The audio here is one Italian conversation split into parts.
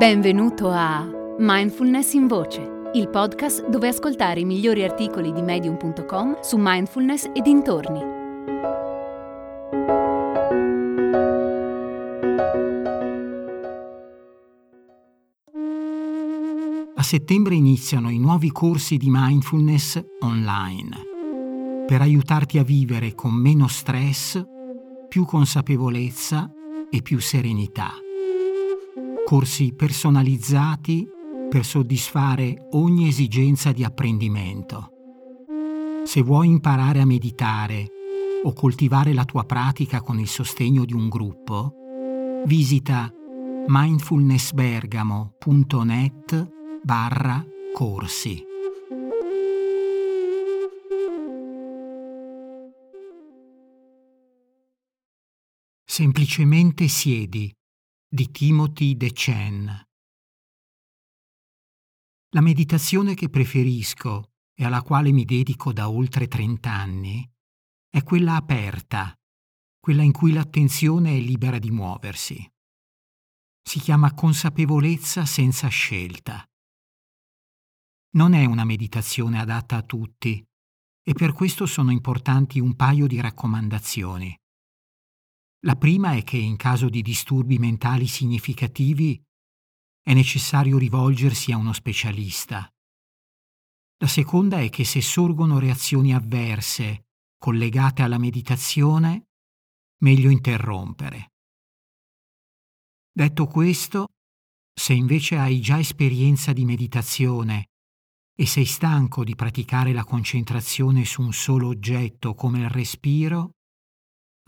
Benvenuto a Mindfulness in Voce, il podcast dove ascoltare i migliori articoli di medium.com su mindfulness e dintorni. A settembre iniziano i nuovi corsi di mindfulness online per aiutarti a vivere con meno stress, più consapevolezza e più serenità corsi personalizzati per soddisfare ogni esigenza di apprendimento. Se vuoi imparare a meditare o coltivare la tua pratica con il sostegno di un gruppo, visita mindfulnessbergamo.net barra corsi. Semplicemente siedi di Timothy De Chen. La meditazione che preferisco e alla quale mi dedico da oltre 30 anni è quella aperta, quella in cui l'attenzione è libera di muoversi. Si chiama consapevolezza senza scelta. Non è una meditazione adatta a tutti e per questo sono importanti un paio di raccomandazioni. La prima è che in caso di disturbi mentali significativi è necessario rivolgersi a uno specialista. La seconda è che se sorgono reazioni avverse collegate alla meditazione, meglio interrompere. Detto questo, se invece hai già esperienza di meditazione e sei stanco di praticare la concentrazione su un solo oggetto come il respiro,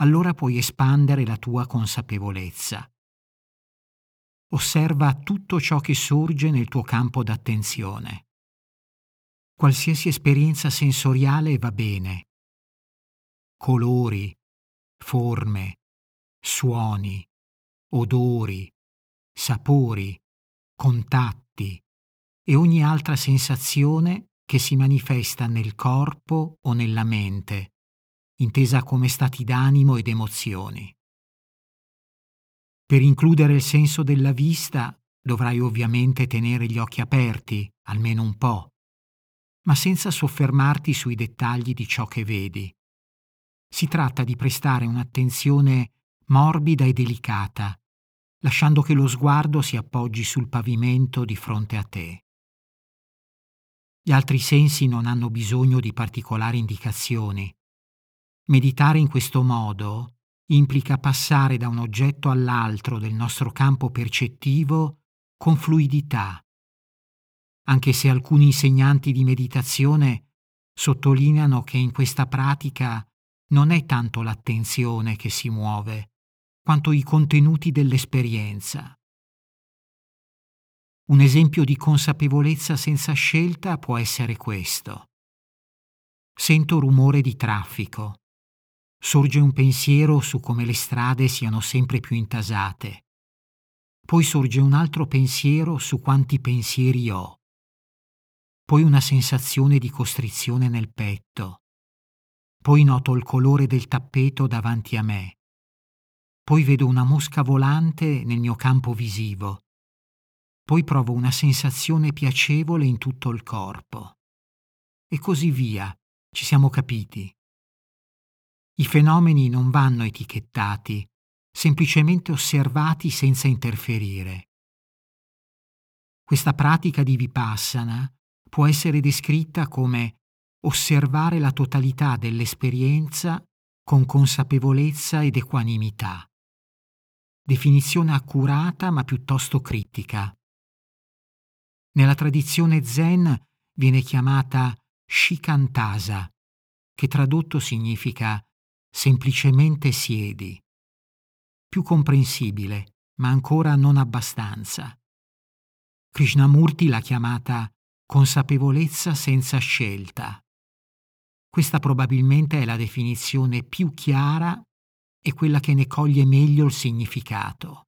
allora puoi espandere la tua consapevolezza. Osserva tutto ciò che sorge nel tuo campo d'attenzione. Qualsiasi esperienza sensoriale va bene. Colori, forme, suoni, odori, sapori, contatti e ogni altra sensazione che si manifesta nel corpo o nella mente intesa come stati d'animo ed emozioni. Per includere il senso della vista dovrai ovviamente tenere gli occhi aperti, almeno un po', ma senza soffermarti sui dettagli di ciò che vedi. Si tratta di prestare un'attenzione morbida e delicata, lasciando che lo sguardo si appoggi sul pavimento di fronte a te. Gli altri sensi non hanno bisogno di particolari indicazioni, Meditare in questo modo implica passare da un oggetto all'altro del nostro campo percettivo con fluidità, anche se alcuni insegnanti di meditazione sottolineano che in questa pratica non è tanto l'attenzione che si muove, quanto i contenuti dell'esperienza. Un esempio di consapevolezza senza scelta può essere questo. Sento rumore di traffico sorge un pensiero su come le strade siano sempre più intasate. Poi sorge un altro pensiero su quanti pensieri ho. Poi una sensazione di costrizione nel petto. Poi noto il colore del tappeto davanti a me. Poi vedo una mosca volante nel mio campo visivo. Poi provo una sensazione piacevole in tutto il corpo. E così via, ci siamo capiti. I fenomeni non vanno etichettati, semplicemente osservati senza interferire. Questa pratica di vipassana può essere descritta come osservare la totalità dell'esperienza con consapevolezza ed equanimità. Definizione accurata ma piuttosto critica. Nella tradizione zen viene chiamata shikantasa, che tradotto significa semplicemente siedi. Più comprensibile, ma ancora non abbastanza. Krishnamurti l'ha chiamata consapevolezza senza scelta. Questa probabilmente è la definizione più chiara e quella che ne coglie meglio il significato.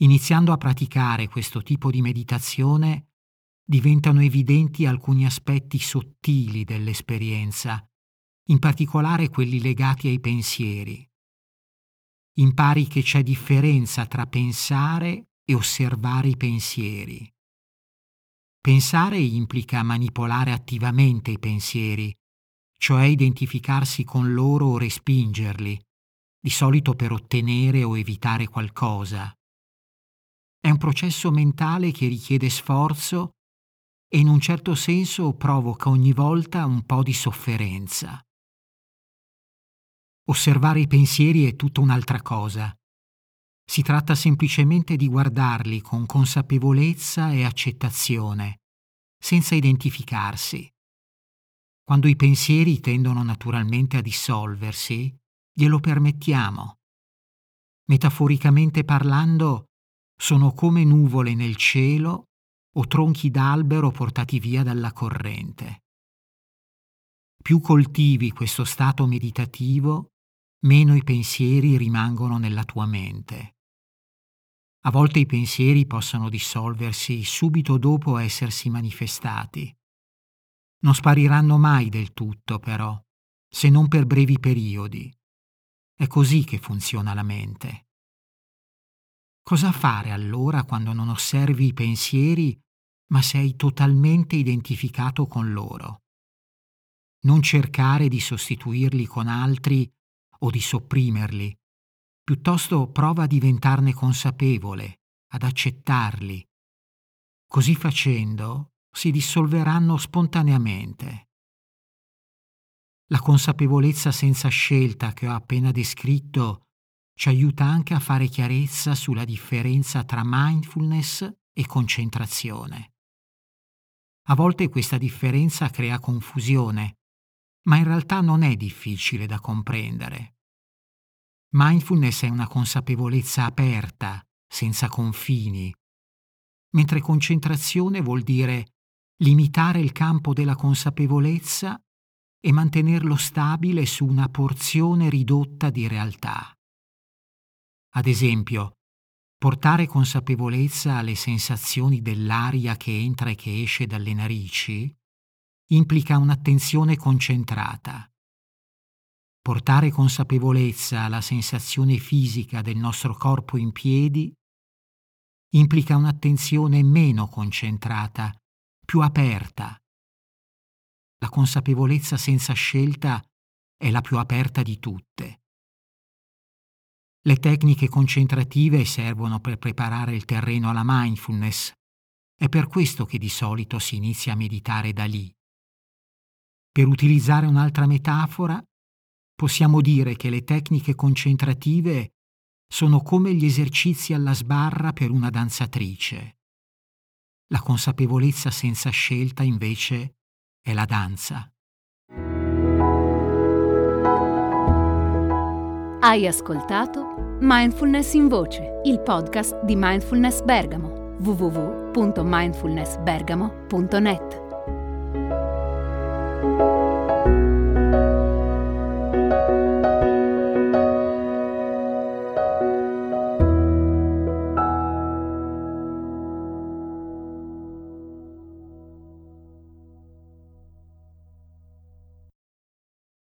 Iniziando a praticare questo tipo di meditazione, diventano evidenti alcuni aspetti sottili dell'esperienza in particolare quelli legati ai pensieri. Impari che c'è differenza tra pensare e osservare i pensieri. Pensare implica manipolare attivamente i pensieri, cioè identificarsi con loro o respingerli, di solito per ottenere o evitare qualcosa. È un processo mentale che richiede sforzo e in un certo senso provoca ogni volta un po' di sofferenza. Osservare i pensieri è tutta un'altra cosa. Si tratta semplicemente di guardarli con consapevolezza e accettazione, senza identificarsi. Quando i pensieri tendono naturalmente a dissolversi, glielo permettiamo. Metaforicamente parlando, sono come nuvole nel cielo o tronchi d'albero portati via dalla corrente. Più coltivi questo stato meditativo, meno i pensieri rimangono nella tua mente. A volte i pensieri possono dissolversi subito dopo essersi manifestati. Non spariranno mai del tutto, però, se non per brevi periodi. È così che funziona la mente. Cosa fare allora quando non osservi i pensieri, ma sei totalmente identificato con loro? Non cercare di sostituirli con altri o di sopprimerli, Piuttosto prova a diventarne consapevole, ad accettarli. Così facendo si dissolveranno spontaneamente. La consapevolezza senza scelta che ho appena descritto ci aiuta anche a fare chiarezza sulla differenza tra mindfulness e concentrazione. A volte questa differenza crea confusione, ma in realtà non è difficile da comprendere. Mindfulness è una consapevolezza aperta, senza confini, mentre concentrazione vuol dire limitare il campo della consapevolezza e mantenerlo stabile su una porzione ridotta di realtà. Ad esempio, portare consapevolezza alle sensazioni dell'aria che entra e che esce dalle narici implica un'attenzione concentrata. Portare consapevolezza alla sensazione fisica del nostro corpo in piedi implica un'attenzione meno concentrata, più aperta. La consapevolezza senza scelta è la più aperta di tutte. Le tecniche concentrative servono per preparare il terreno alla mindfulness. È per questo che di solito si inizia a meditare da lì. Per utilizzare un'altra metafora, possiamo dire che le tecniche concentrative sono come gli esercizi alla sbarra per una danzatrice. La consapevolezza senza scelta invece è la danza. Hai ascoltato Mindfulness in Voce, il podcast di Mindfulness Bergamo, www.mindfulnessbergamo.net.